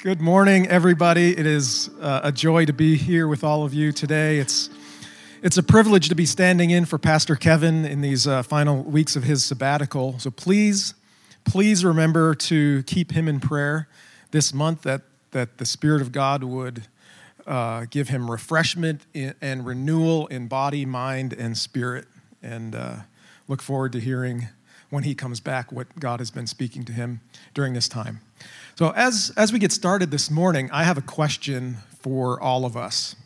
Good morning, everybody. It is uh, a joy to be here with all of you today. It's it's a privilege to be standing in for Pastor Kevin in these uh, final weeks of his sabbatical. So please, please remember to keep him in prayer this month. That that the Spirit of God would uh, give him refreshment and renewal in body, mind, and spirit. And uh, look forward to hearing when he comes back what God has been speaking to him during this time. So, as, as we get started this morning, I have a question for all of us.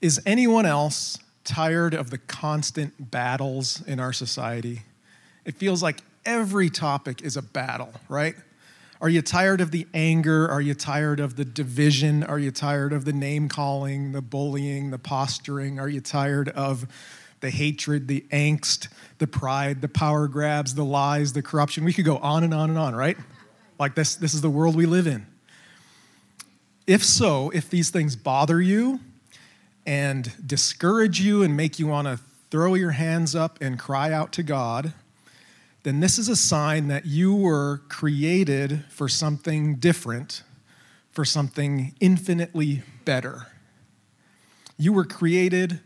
Is anyone else tired of the constant battles in our society? It feels like every topic is a battle, right? Are you tired of the anger? Are you tired of the division? Are you tired of the name calling, the bullying, the posturing? Are you tired of the hatred, the angst, the pride, the power grabs, the lies, the corruption? We could go on and on and on, right? Like this, this is the world we live in. If so, if these things bother you and discourage you and make you want to throw your hands up and cry out to God, then this is a sign that you were created for something different, for something infinitely better. You were created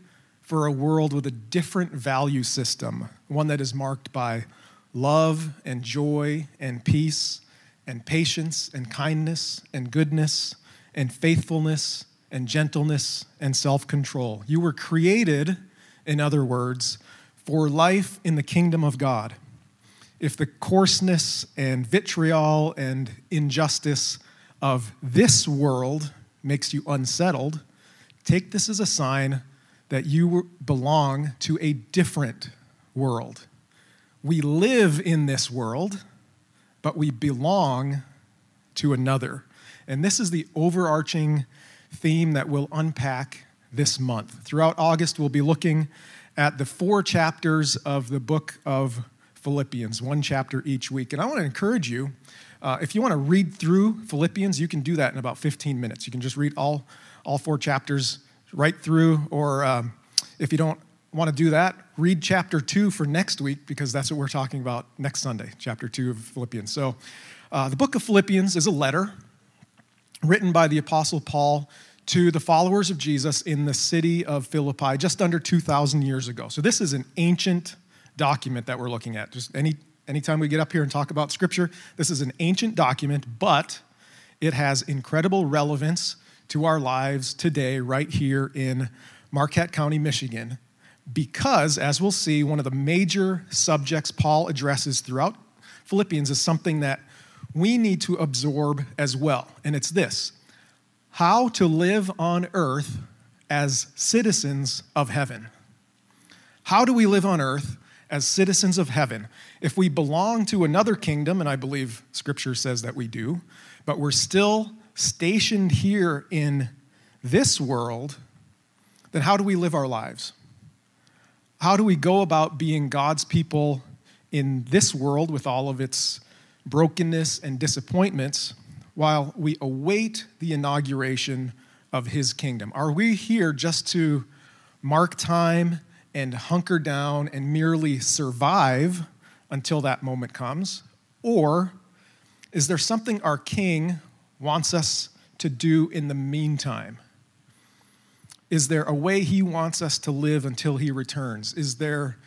for a world with a different value system, one that is marked by love and joy and peace and patience and kindness and goodness and faithfulness and gentleness and self control. You were created, in other words, for life in the kingdom of God. If the coarseness and vitriol and injustice of this world makes you unsettled, take this as a sign that you belong to a different world. We live in this world but we belong to another. And this is the overarching theme that we'll unpack this month. Throughout August, we'll be looking at the four chapters of the book of Philippians, one chapter each week. And I want to encourage you, uh, if you want to read through Philippians, you can do that in about 15 minutes. You can just read all, all four chapters right through, or um, if you don't want to do that, read chapter 2 for next week because that's what we're talking about next Sunday, chapter 2 of Philippians. So, uh, the book of Philippians is a letter written by the Apostle Paul to the followers of Jesus in the city of Philippi just under 2,000 years ago. So, this is an ancient document that we're looking at. Just any anytime we get up here and talk about scripture, this is an ancient document, but it has incredible relevance to our lives today, right here in Marquette County, Michigan because, as we'll see, one of the major subjects Paul addresses throughout Philippians is something that we need to absorb as well. And it's this how to live on earth as citizens of heaven. How do we live on earth as citizens of heaven? If we belong to another kingdom, and I believe scripture says that we do, but we're still stationed here in this world, then how do we live our lives? How do we go about being God's people in this world with all of its brokenness and disappointments while we await the inauguration of His kingdom? Are we here just to mark time and hunker down and merely survive until that moment comes? Or is there something our King wants us to do in the meantime? Is there a way He wants us to live until He returns? Is there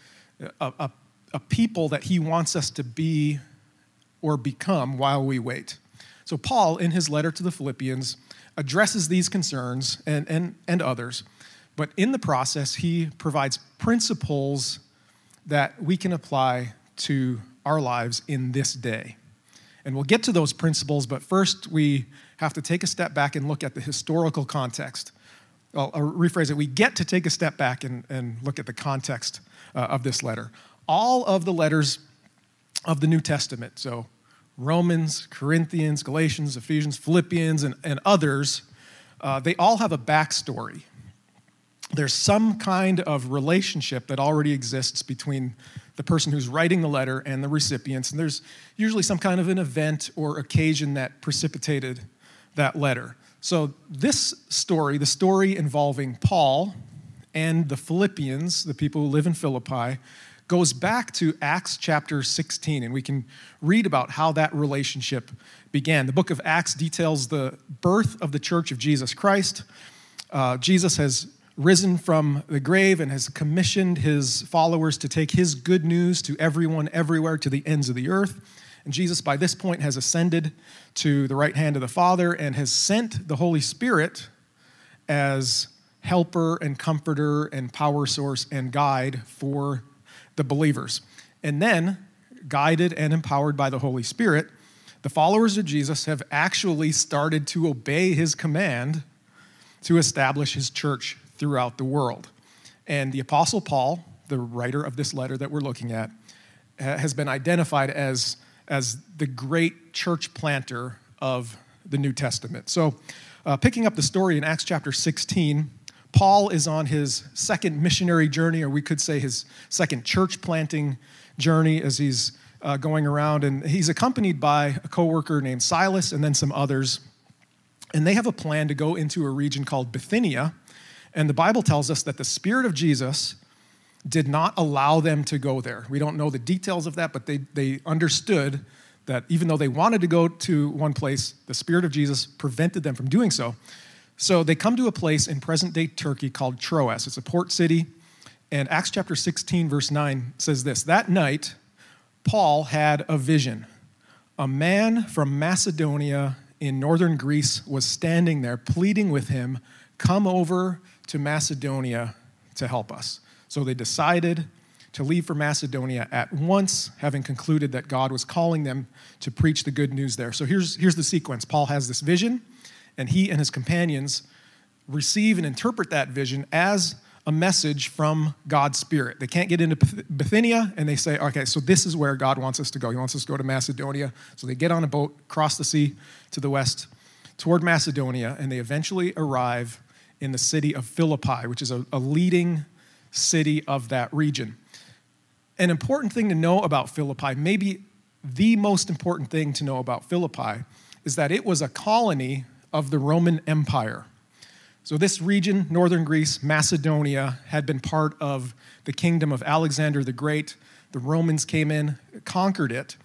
a, a, a people that He wants us to be or become while we wait? So, Paul, in his letter to the Philippians, addresses these concerns and, and, and others, but in the process, he provides principles that we can apply to our lives in this day. And we'll get to those principles, but first we have to take a step back and look at the historical context. I'll, I'll rephrase it. We get to take a step back and, and look at the context uh, of this letter. All of the letters of the New Testament, so Romans, Corinthians, Galatians, Ephesians, Philippians, and, and others, uh, they all have a backstory. There's some kind of relationship that already exists between the person who's writing the letter and the recipients, and there's usually some kind of an event or occasion that precipitated that letter. So, this story, the story involving Paul and the Philippians, the people who live in Philippi, goes back to Acts chapter 16, and we can read about how that relationship began. The book of Acts details the birth of the church of Jesus Christ. Uh, Jesus has risen from the grave and has commissioned his followers to take his good news to everyone, everywhere, to the ends of the earth. And Jesus, by this point, has ascended to the right hand of the Father and has sent the Holy Spirit as helper and comforter and power source and guide for the believers. And then, guided and empowered by the Holy Spirit, the followers of Jesus have actually started to obey his command to establish his church throughout the world. And the Apostle Paul, the writer of this letter that we're looking at, has been identified as, as the great church planter of the New Testament. So, uh, picking up the story in Acts chapter 16, Paul is on his second missionary journey, or we could say his second church planting journey as he's uh, going around. And he's accompanied by a coworker named Silas and then some others. And they have a plan to go into a region called Bithynia. And the Bible tells us that the Spirit of Jesus did not allow them to go there. We don't know the details of that, but they, they understood that even though they wanted to go to one place, the Spirit of Jesus prevented them from doing so. So they come to a place in present day Turkey called Troas. It's a port city. And Acts chapter 16, verse 9 says this That night, Paul had a vision. A man from Macedonia in northern Greece was standing there pleading with him, Come over to Macedonia to help us. So they decided to leave for Macedonia at once, having concluded that God was calling them to preach the good news there. So here's, here's the sequence Paul has this vision and he and his companions receive and interpret that vision as a message from God's Spirit. They can't get into Bithynia and they say, okay, so this is where God wants us to go. He wants us to go to Macedonia. So they get on a boat, cross the sea to the west toward Macedonia, and they eventually arrive in the city of Philippi, which is a, a leading city of that region. An important thing to know about Philippi, maybe the most important thing to know about Philippi, is that it was a colony of the Roman Empire. So, this region, northern Greece, Macedonia, had been part of the kingdom of Alexander the Great. The Romans came in, conquered it.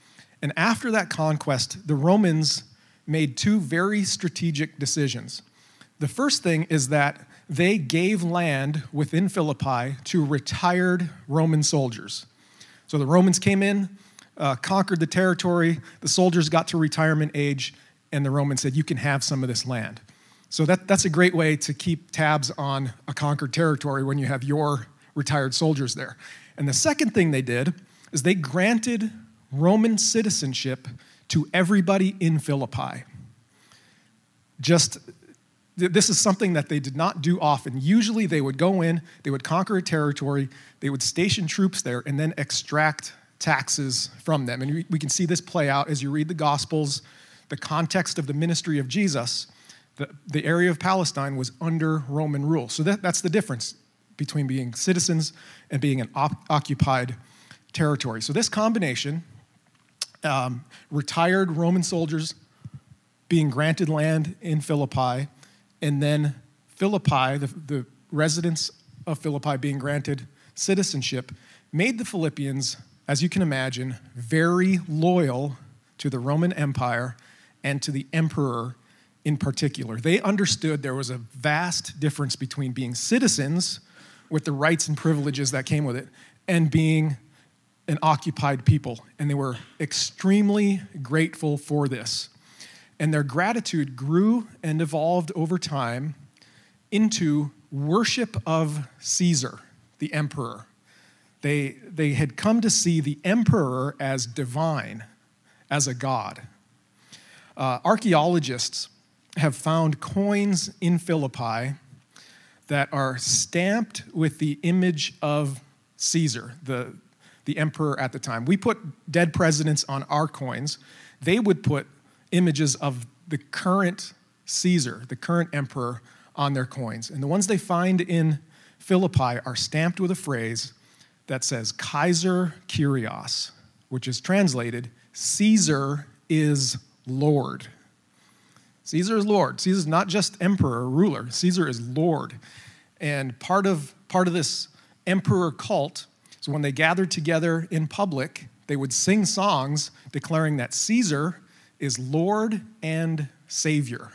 And after that conquest, the Romans made two very strategic decisions. The first thing is that they gave land within Philippi to retired Roman soldiers. So the Romans came in, uh, conquered the territory, the soldiers got to retirement age, and the Romans said, You can have some of this land. So that, that's a great way to keep tabs on a conquered territory when you have your retired soldiers there. And the second thing they did is they granted Roman citizenship to everybody in Philippi. Just this is something that they did not do often. Usually they would go in, they would conquer a territory, they would station troops there, and then extract taxes from them. And we can see this play out as you read the Gospels the context of the ministry of Jesus, the, the area of Palestine was under Roman rule. So that, that's the difference between being citizens and being an op- occupied territory. So this combination, um, retired Roman soldiers being granted land in Philippi, and then Philippi, the, the residents of Philippi being granted citizenship, made the Philippians, as you can imagine, very loyal to the Roman Empire and to the emperor in particular. They understood there was a vast difference between being citizens with the rights and privileges that came with it and being an occupied people. And they were extremely grateful for this. And their gratitude grew and evolved over time into worship of Caesar, the emperor. They, they had come to see the emperor as divine, as a god. Uh, archaeologists have found coins in Philippi that are stamped with the image of Caesar, the, the emperor at the time. We put dead presidents on our coins, they would put images of the current Caesar, the current emperor, on their coins. And the ones they find in Philippi are stamped with a phrase that says Kaiser Kyrios, which is translated Caesar is Lord. Caesar is Lord. Caesar is not just emperor or ruler, Caesar is Lord. And part of, part of this emperor cult is when they gathered together in public, they would sing songs declaring that Caesar is Lord and Savior.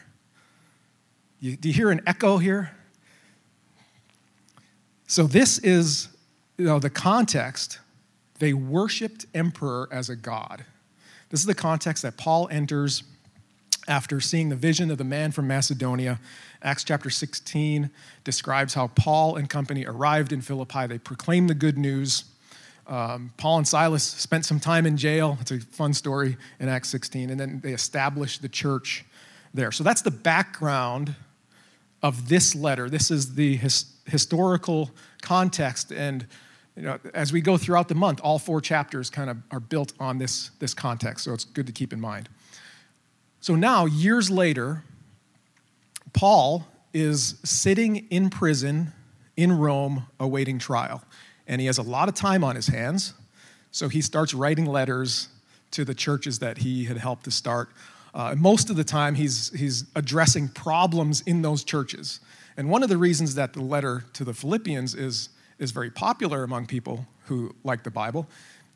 You, do you hear an echo here? So this is you know, the context. They worshiped emperor as a god. This is the context that Paul enters after seeing the vision of the man from Macedonia. Acts chapter 16 describes how Paul and company arrived in Philippi. They proclaimed the good news. Um, Paul and Silas spent some time in jail. It's a fun story in Acts 16. And then they established the church there. So that's the background of this letter. This is the his, historical context. And you know, as we go throughout the month, all four chapters kind of are built on this, this context. So it's good to keep in mind. So now, years later, Paul is sitting in prison in Rome awaiting trial. And he has a lot of time on his hands. So he starts writing letters to the churches that he had helped to start. Uh, most of the time, he's, he's addressing problems in those churches. And one of the reasons that the letter to the Philippians is, is very popular among people who like the Bible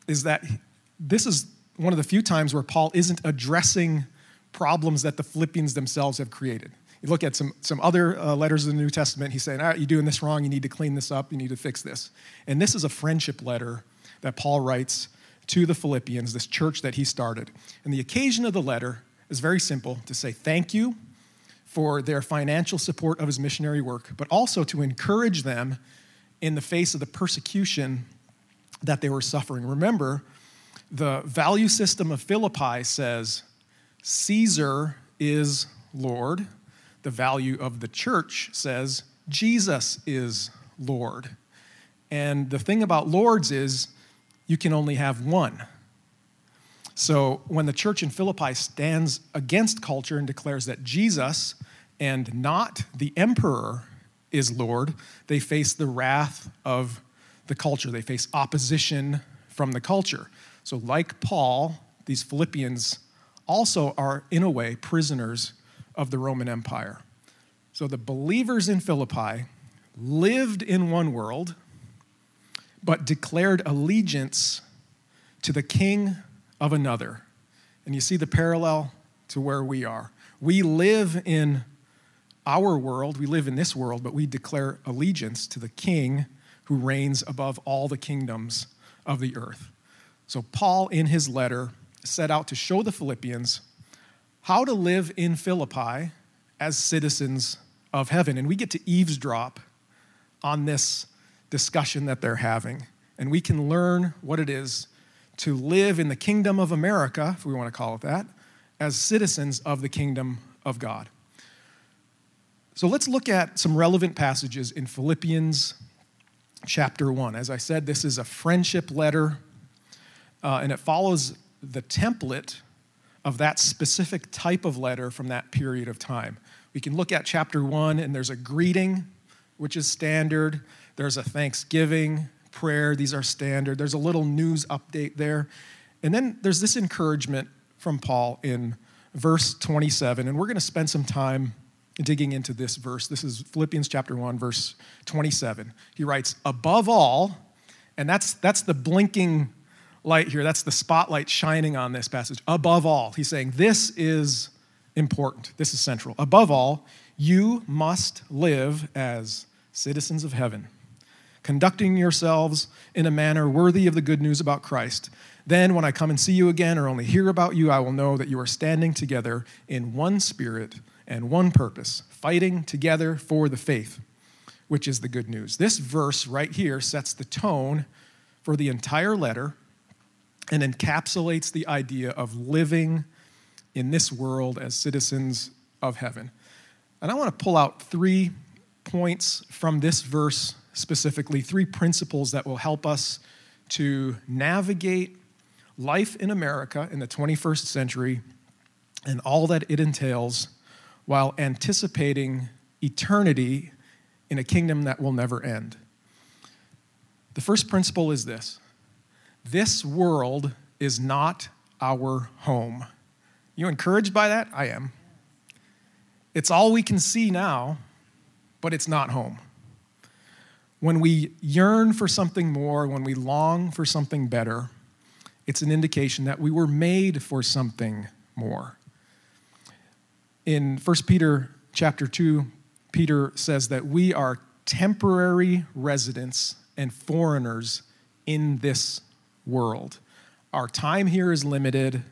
is that this is one of the few times where Paul isn't addressing problems that the Philippians themselves have created. You look at some, some other uh, letters of the New Testament, he's saying, All right, you're doing this wrong, you need to clean this up, you need to fix this. And this is a friendship letter that Paul writes to the Philippians, this church that he started. And the occasion of the letter is very simple to say thank you for their financial support of his missionary work, but also to encourage them in the face of the persecution that they were suffering. Remember, the value system of Philippi says Caesar is Lord. The value of the church says Jesus is Lord. And the thing about lords is you can only have one. So when the church in Philippi stands against culture and declares that Jesus and not the emperor is Lord, they face the wrath of the culture. They face opposition from the culture. So, like Paul, these Philippians also are, in a way, prisoners of the Roman Empire. So the believers in Philippi lived in one world, but declared allegiance to the king of another. And you see the parallel to where we are. We live in our world, we live in this world, but we declare allegiance to the king who reigns above all the kingdoms of the earth. So, Paul, in his letter, set out to show the Philippians how to live in Philippi as citizens of heaven. And we get to eavesdrop on this discussion that they're having. And we can learn what it is to live in the kingdom of America, if we want to call it that, as citizens of the kingdom of God. So let's look at some relevant passages in Philippians chapter 1. As I said, this is a friendship letter, uh, and it follows the template of that specific type of letter from that period of time. We can look at chapter one, and there's a greeting, which is standard. There's a thanksgiving, prayer, these are standard. There's a little news update there. And then there's this encouragement from Paul in verse 27, and we're going to spend some time digging into this verse. This is Philippians chapter 1, verse 27. He writes, Above all, and that's, that's the blinking light here. That's the spotlight shining on this passage. Above all, he's saying this is important. This is central. Above all, you must live as citizens of heaven, conducting yourselves in a manner worthy of the good news about Christ. Then, when I come and see you again or only hear about you, I will know that you are standing together in one spirit and one purpose, fighting together for the faith, which is the good news. This verse right here sets the tone for the entire letter and encapsulates the idea of living in this world as citizens of heaven. And I want to pull out three points from this verse specifically, three principles that will help us to navigate life in America in the 21st century and all that it entails while anticipating eternity in a kingdom that will never end. The first principle is this this world is not our home. You encouraged by that? I am. It's all we can see now, but it's not home. When we yearn for something more, when we long for something better, it's an indication that we were made for something more. In 1 Peter chapter 2, Peter says that we are temporary residents and foreigners in this world. Our time here is limited.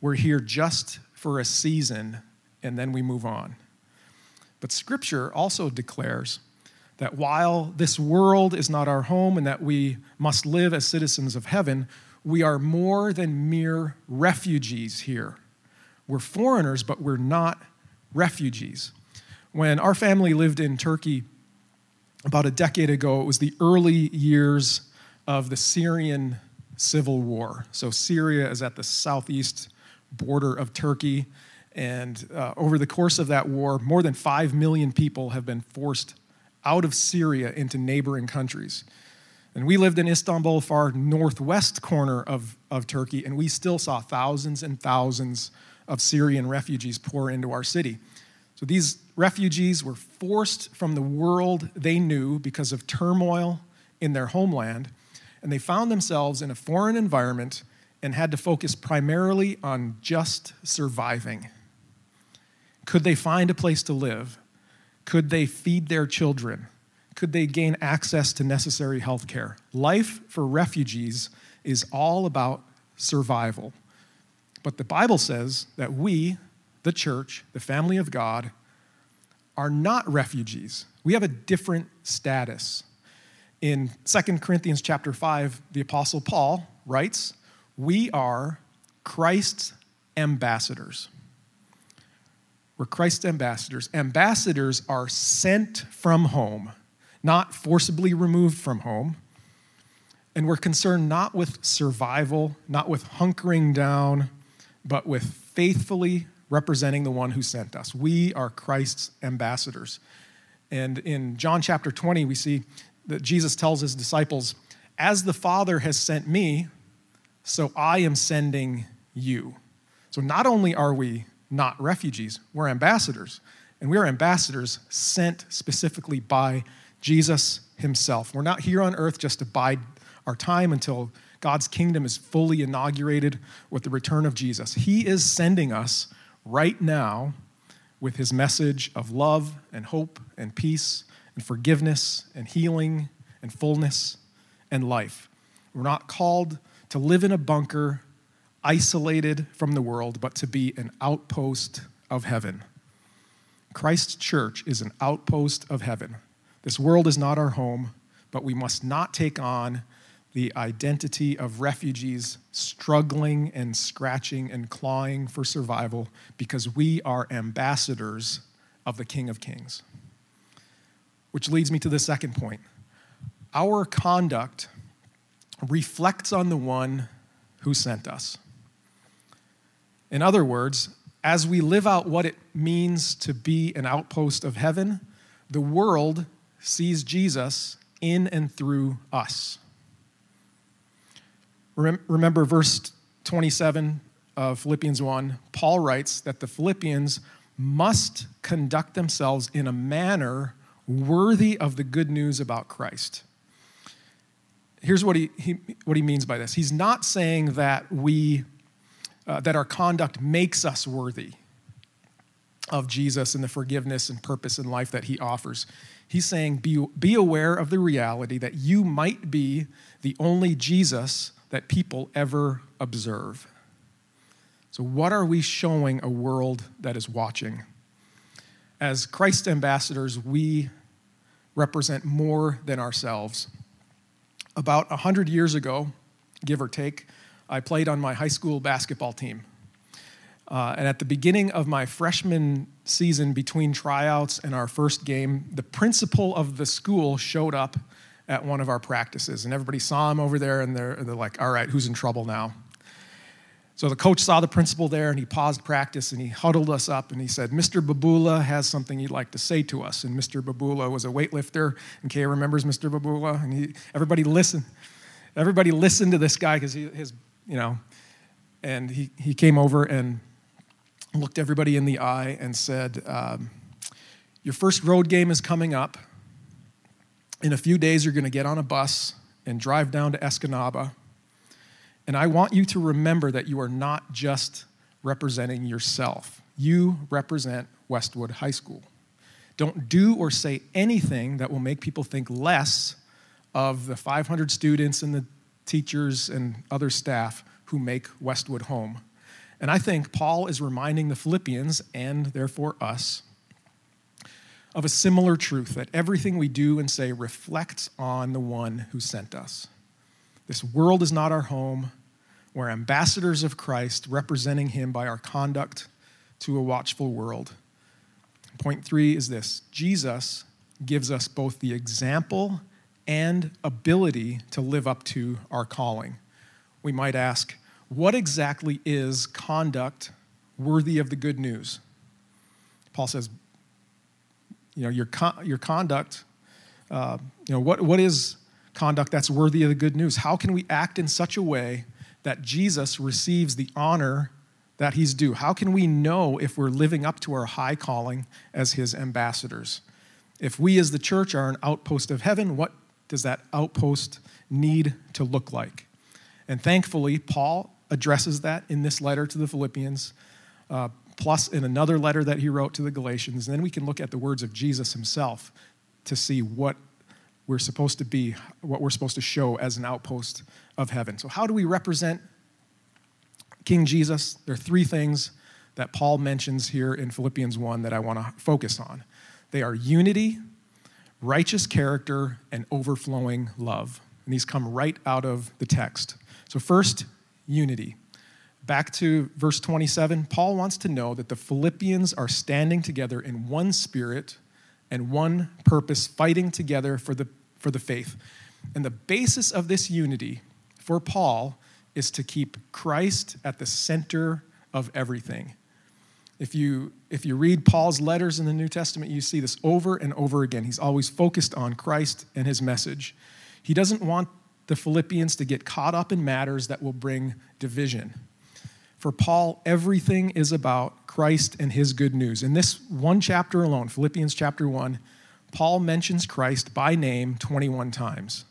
We're here just for a season, and then we move on. But Scripture also declares that while this world is not our home and that we must live as citizens of heaven, we are more than mere refugees here. We're foreigners, but we're not refugees. When our family lived in Turkey about a decade ago, it was the early years of the Syrian civil war. So, Syria is at the southeast border of Turkey. And uh, over the course of that war, more than 5 million people have been forced out of Syria into neighboring countries. And we lived in Istanbul, far northwest corner of, of Turkey, and we still saw thousands and thousands of Syrian refugees pour into our city. So these refugees were forced from the world they knew because of turmoil in their homeland, and they found themselves in a foreign environment and had to focus primarily on just surviving. Could they find a place to live? Could they feed their children? Could they gain access to necessary health care? Life for refugees is all about survival. But the Bible says that we, the church, the family of God, are not refugees. We have a different status. In 2 Corinthians chapter 5, the apostle Paul writes, "We are Christ's ambassadors." We're Christ's ambassadors. Ambassadors are sent from home, not forcibly removed from home. And we're concerned not with survival, not with hunkering down, but with faithfully representing the one who sent us. We are Christ's ambassadors. And in John chapter 20, we see that Jesus tells his disciples, As the Father has sent me, so I am sending you. So not only are we not refugees. We're ambassadors. And we are ambassadors sent specifically by Jesus himself. We're not here on earth just to bide our time until God's kingdom is fully inaugurated with the return of Jesus. He is sending us right now with his message of love and hope and peace and forgiveness and healing and fullness and life. We're not called to live in a bunker isolated from the world, but to be an outpost of heaven. Christ's church is an outpost of heaven. This world is not our home, but we must not take on the identity of refugees struggling and scratching and clawing for survival because we are ambassadors of the King of Kings. Which leads me to the second point. Our conduct reflects on the one who sent us. In other words, as we live out what it means to be an outpost of heaven, the world sees Jesus in and through us. Remember verse 27 of Philippians 1, Paul writes that the Philippians must conduct themselves in a manner worthy of the good news about Christ. Here's what he, he, what he means by this. He's not saying that we uh, that our conduct makes us worthy of Jesus and the forgiveness and purpose in life that he offers. He's saying, be, be aware of the reality that you might be the only Jesus that people ever observe. So, what are we showing a world that is watching? As Christ ambassadors, we represent more than ourselves. About 100 years ago, give or take, I played on my high school basketball team. Uh, and at the beginning of my freshman season, between tryouts and our first game, the principal of the school showed up at one of our practices. And everybody saw him over there, and they're, they're like, all right, who's in trouble now? So the coach saw the principal there, and he paused practice, and he huddled us up, and he said, Mr. Babula has something he'd like to say to us. And Mr. Babula was a weightlifter, and Kay remembers Mr. Babula, and he, everybody listened. Everybody listened to this guy because he his you know, and he, he came over and looked everybody in the eye and said, um, Your first road game is coming up. In a few days, you're going to get on a bus and drive down to Escanaba. And I want you to remember that you are not just representing yourself, you represent Westwood High School. Don't do or say anything that will make people think less of the 500 students and the teachers and other staff who make Westwood home. And I think Paul is reminding the Philippians, and therefore us, of a similar truth that everything we do and say reflects on the one who sent us. This world is not our home. We're ambassadors of Christ, representing him by our conduct to a watchful world. Point three is this Jesus gives us both the example and ability to live up to our calling. We might ask, what exactly is conduct worthy of the good news? Paul says, you know, your, con- your conduct, uh, you know, what, what is conduct that's worthy of the good news? How can we act in such a way that Jesus receives the honor that he's due? How can we know if we're living up to our high calling as his ambassadors? If we as the church are an outpost of heaven, what does that outpost need to look like? And thankfully, Paul addresses that in this letter to the Philippians, uh, plus in another letter that he wrote to the Galatians. And then we can look at the words of Jesus himself to see what we're supposed to be, what we're supposed to show as an outpost of heaven. So, how do we represent King Jesus? There are three things that Paul mentions here in Philippians 1 that I want to focus on they are unity, righteous character, and overflowing love. And these come right out of the text. So, first, unity. Back to verse 27, Paul wants to know that the Philippians are standing together in one spirit and one purpose, fighting together for the, for the faith. And the basis of this unity for Paul is to keep Christ at the center of everything. If you, if you read Paul's letters in the New Testament, you see this over and over again. He's always focused on Christ and his message. He doesn't want the Philippians to get caught up in matters that will bring division. For Paul, everything is about Christ and his good news. In this one chapter alone, Philippians chapter 1, Paul mentions Christ by name 21 times.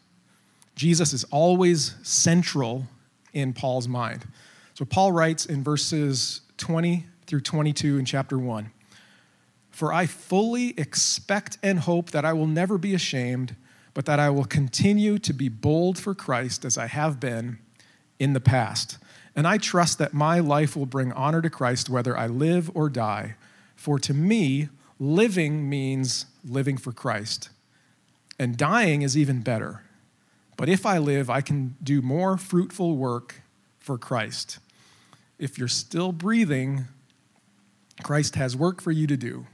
Jesus is always central in Paul's mind. So Paul writes in verses 20 through 22 in chapter 1 For I fully expect and hope that I will never be ashamed but that I will continue to be bold for Christ as I have been in the past. And I trust that my life will bring honor to Christ whether I live or die. For to me, living means living for Christ. And dying is even better. But if I live, I can do more fruitful work for Christ. If you're still breathing, Christ has work for you to do.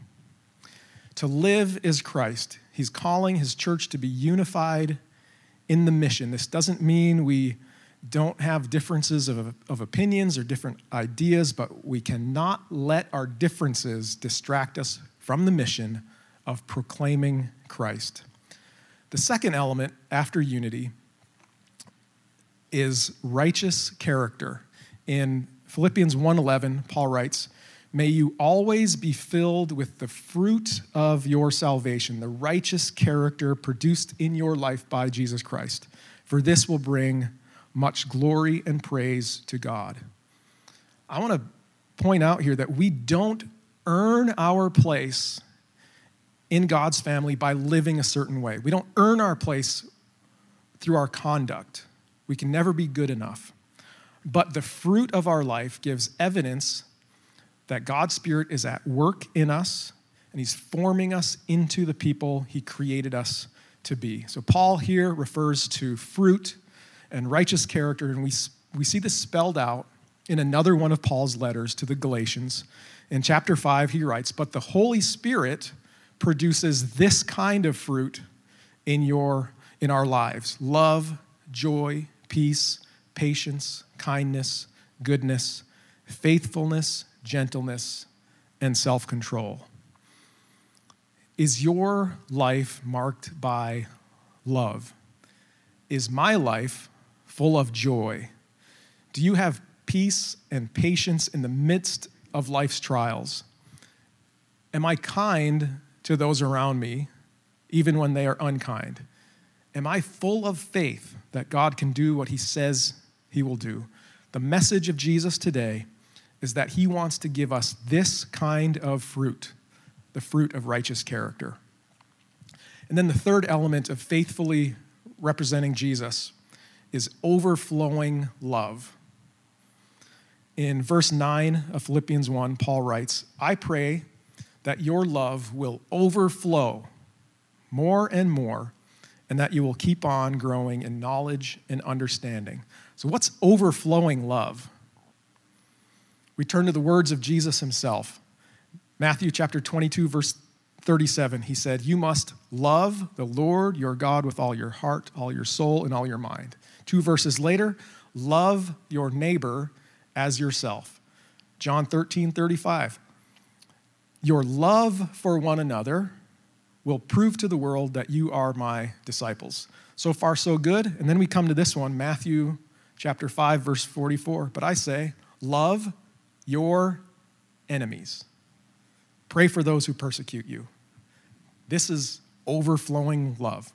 To live is Christ. He's calling his church to be unified in the mission. This doesn't mean we don't have differences of, of opinions or different ideas, but we cannot let our differences distract us from the mission of proclaiming Christ. The second element after unity is righteous character. In Philippians 1:11, Paul writes, May you always be filled with the fruit of your salvation, the righteous character produced in your life by Jesus Christ, for this will bring much glory and praise to God. I want to point out here that we don't earn our place in God's family by living a certain way. We don't earn our place through our conduct. We can never be good enough. But the fruit of our life gives evidence that God's Spirit is at work in us and He's forming us into the people He created us to be. So, Paul here refers to fruit and righteous character, and we, we see this spelled out in another one of Paul's letters to the Galatians. In chapter 5, he writes, But the Holy Spirit produces this kind of fruit in, your, in our lives love, joy, peace, patience, kindness, goodness, faithfulness, gentleness, and self control. Is your life marked by love? Is my life full of joy? Do you have peace and patience in the midst of life's trials? Am I kind to those around me, even when they are unkind? Am I full of faith that God can do what he says he will do? The message of Jesus today is that he wants to give us this kind of fruit, the fruit of righteous character. And then the third element of faithfully representing Jesus is overflowing love. In verse 9 of Philippians 1, Paul writes, I pray that your love will overflow more and more, and that you will keep on growing in knowledge and understanding. So, what's overflowing love? We turn to the words of Jesus himself. Matthew chapter 22, verse 37, he said, You must love the Lord your God with all your heart, all your soul, and all your mind. Two verses later, love your neighbor as yourself. John 13, 35. Your love for one another will prove to the world that you are my disciples. So far, so good. And then we come to this one, Matthew chapter 5, verse 44. But I say, love your enemies. Pray for those who persecute you. This is overflowing love.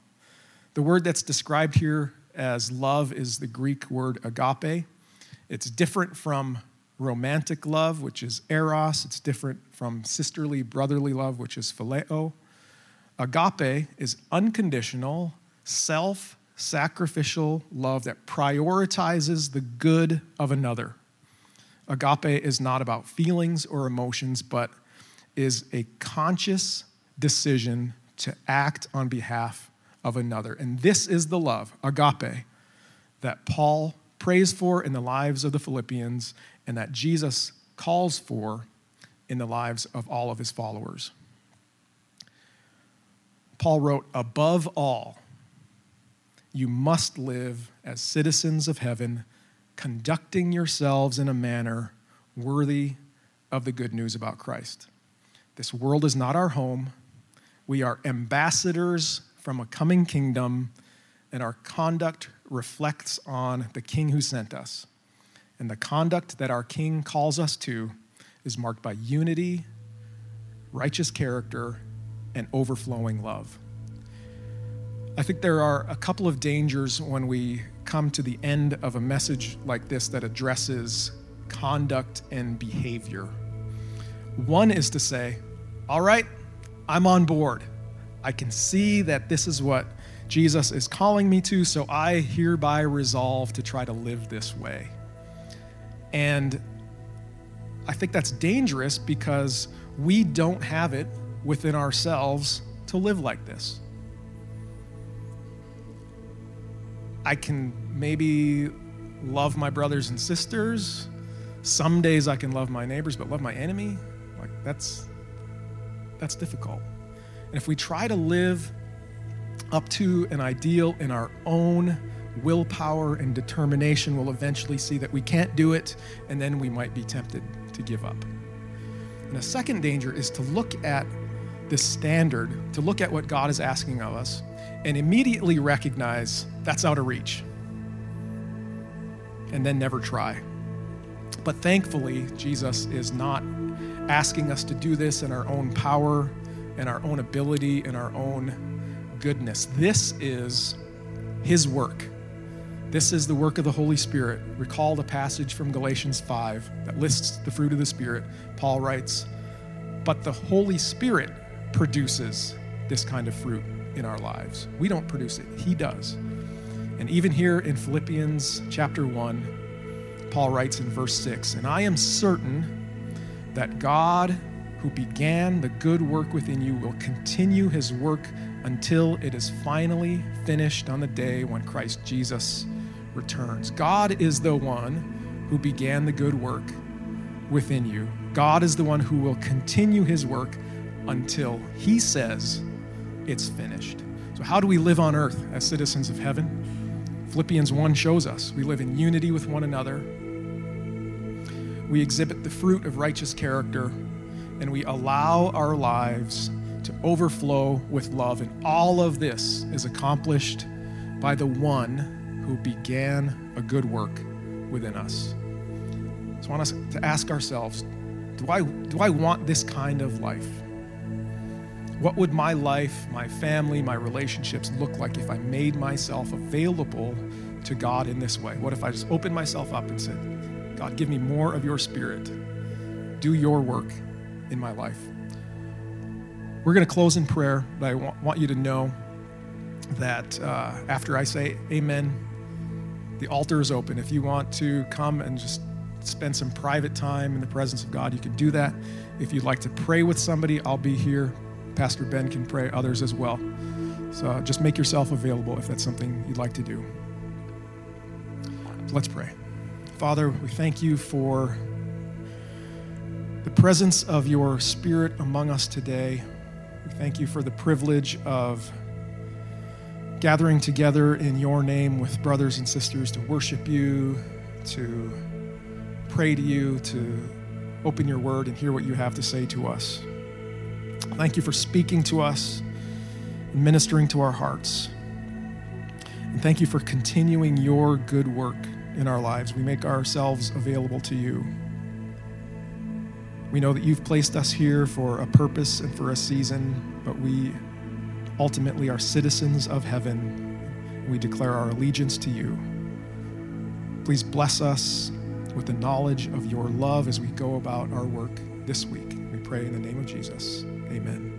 The word that's described here as love is the Greek word agape. It's different from romantic love, which is eros. It's different from sisterly, brotherly love, which is phileo. Agape is unconditional, self sacrificial love that prioritizes the good of another. Agape is not about feelings or emotions, but is a conscious decision to act on behalf of another. And this is the love, agape, that Paul prays for in the lives of the Philippians and that Jesus calls for in the lives of all of his followers. Paul wrote, Above all, you must live as citizens of heaven, conducting yourselves in a manner worthy of the good news about Christ. This world is not our home. We are ambassadors from a coming kingdom, and our conduct reflects on the King who sent us. And the conduct that our King calls us to is marked by unity, righteous character, and overflowing love. I think there are a couple of dangers when we come to the end of a message like this that addresses conduct and behavior. One is to say, All right, I'm on board. I can see that this is what Jesus is calling me to, so I hereby resolve to try to live this way. And I think that's dangerous because we don't have it within ourselves to live like this. I can maybe love my brothers and sisters. Some days I can love my neighbors, but love my enemy, like that's that's difficult. And if we try to live up to an ideal in our own willpower and determination, we'll eventually see that we can't do it, and then we might be tempted to give up. And a second danger is to look at this standard, to look at what God is asking of us, and immediately recognize that's out of reach, and then never try. But thankfully, Jesus is not asking us to do this in our own power, in our own ability, in our own goodness. This is His work. This is the work of the Holy Spirit. Recall the passage from Galatians 5 that lists the fruit of the Spirit. Paul writes, But the Holy Spirit produces this kind of fruit in our lives. We don't produce it, He does. And even here in Philippians chapter 1, Paul writes in verse 6 And I am certain that God, who began the good work within you, will continue his work until it is finally finished on the day when Christ Jesus returns. God is the one who began the good work within you. God is the one who will continue his work until he says it's finished. So, how do we live on earth as citizens of heaven? Philippians 1 shows us we live in unity with one another. We exhibit the fruit of righteous character, and we allow our lives to overflow with love. And all of this is accomplished by the one who began a good work within us. So I want us to ask ourselves do I, do I want this kind of life? What would my life, my family, my relationships look like if I made myself available to God in this way? What if I just opened myself up and said, God, give me more of your spirit? Do your work in my life. We're going to close in prayer, but I want you to know that uh, after I say amen, the altar is open. If you want to come and just spend some private time in the presence of God, you can do that. If you'd like to pray with somebody, I'll be here. Pastor Ben can pray, others as well. So uh, just make yourself available if that's something you'd like to do. So let's pray. Father, we thank you for the presence of your Spirit among us today. We thank you for the privilege of gathering together in your name with brothers and sisters to worship you, to pray to you, to open your word and hear what you have to say to us. Thank you for speaking to us and ministering to our hearts. And thank you for continuing your good work in our lives. We make ourselves available to you. We know that you've placed us here for a purpose and for a season, but we ultimately are citizens of heaven. We declare our allegiance to you. Please bless us with the knowledge of your love as we go about our work this week. We pray in the name of Jesus. Amen.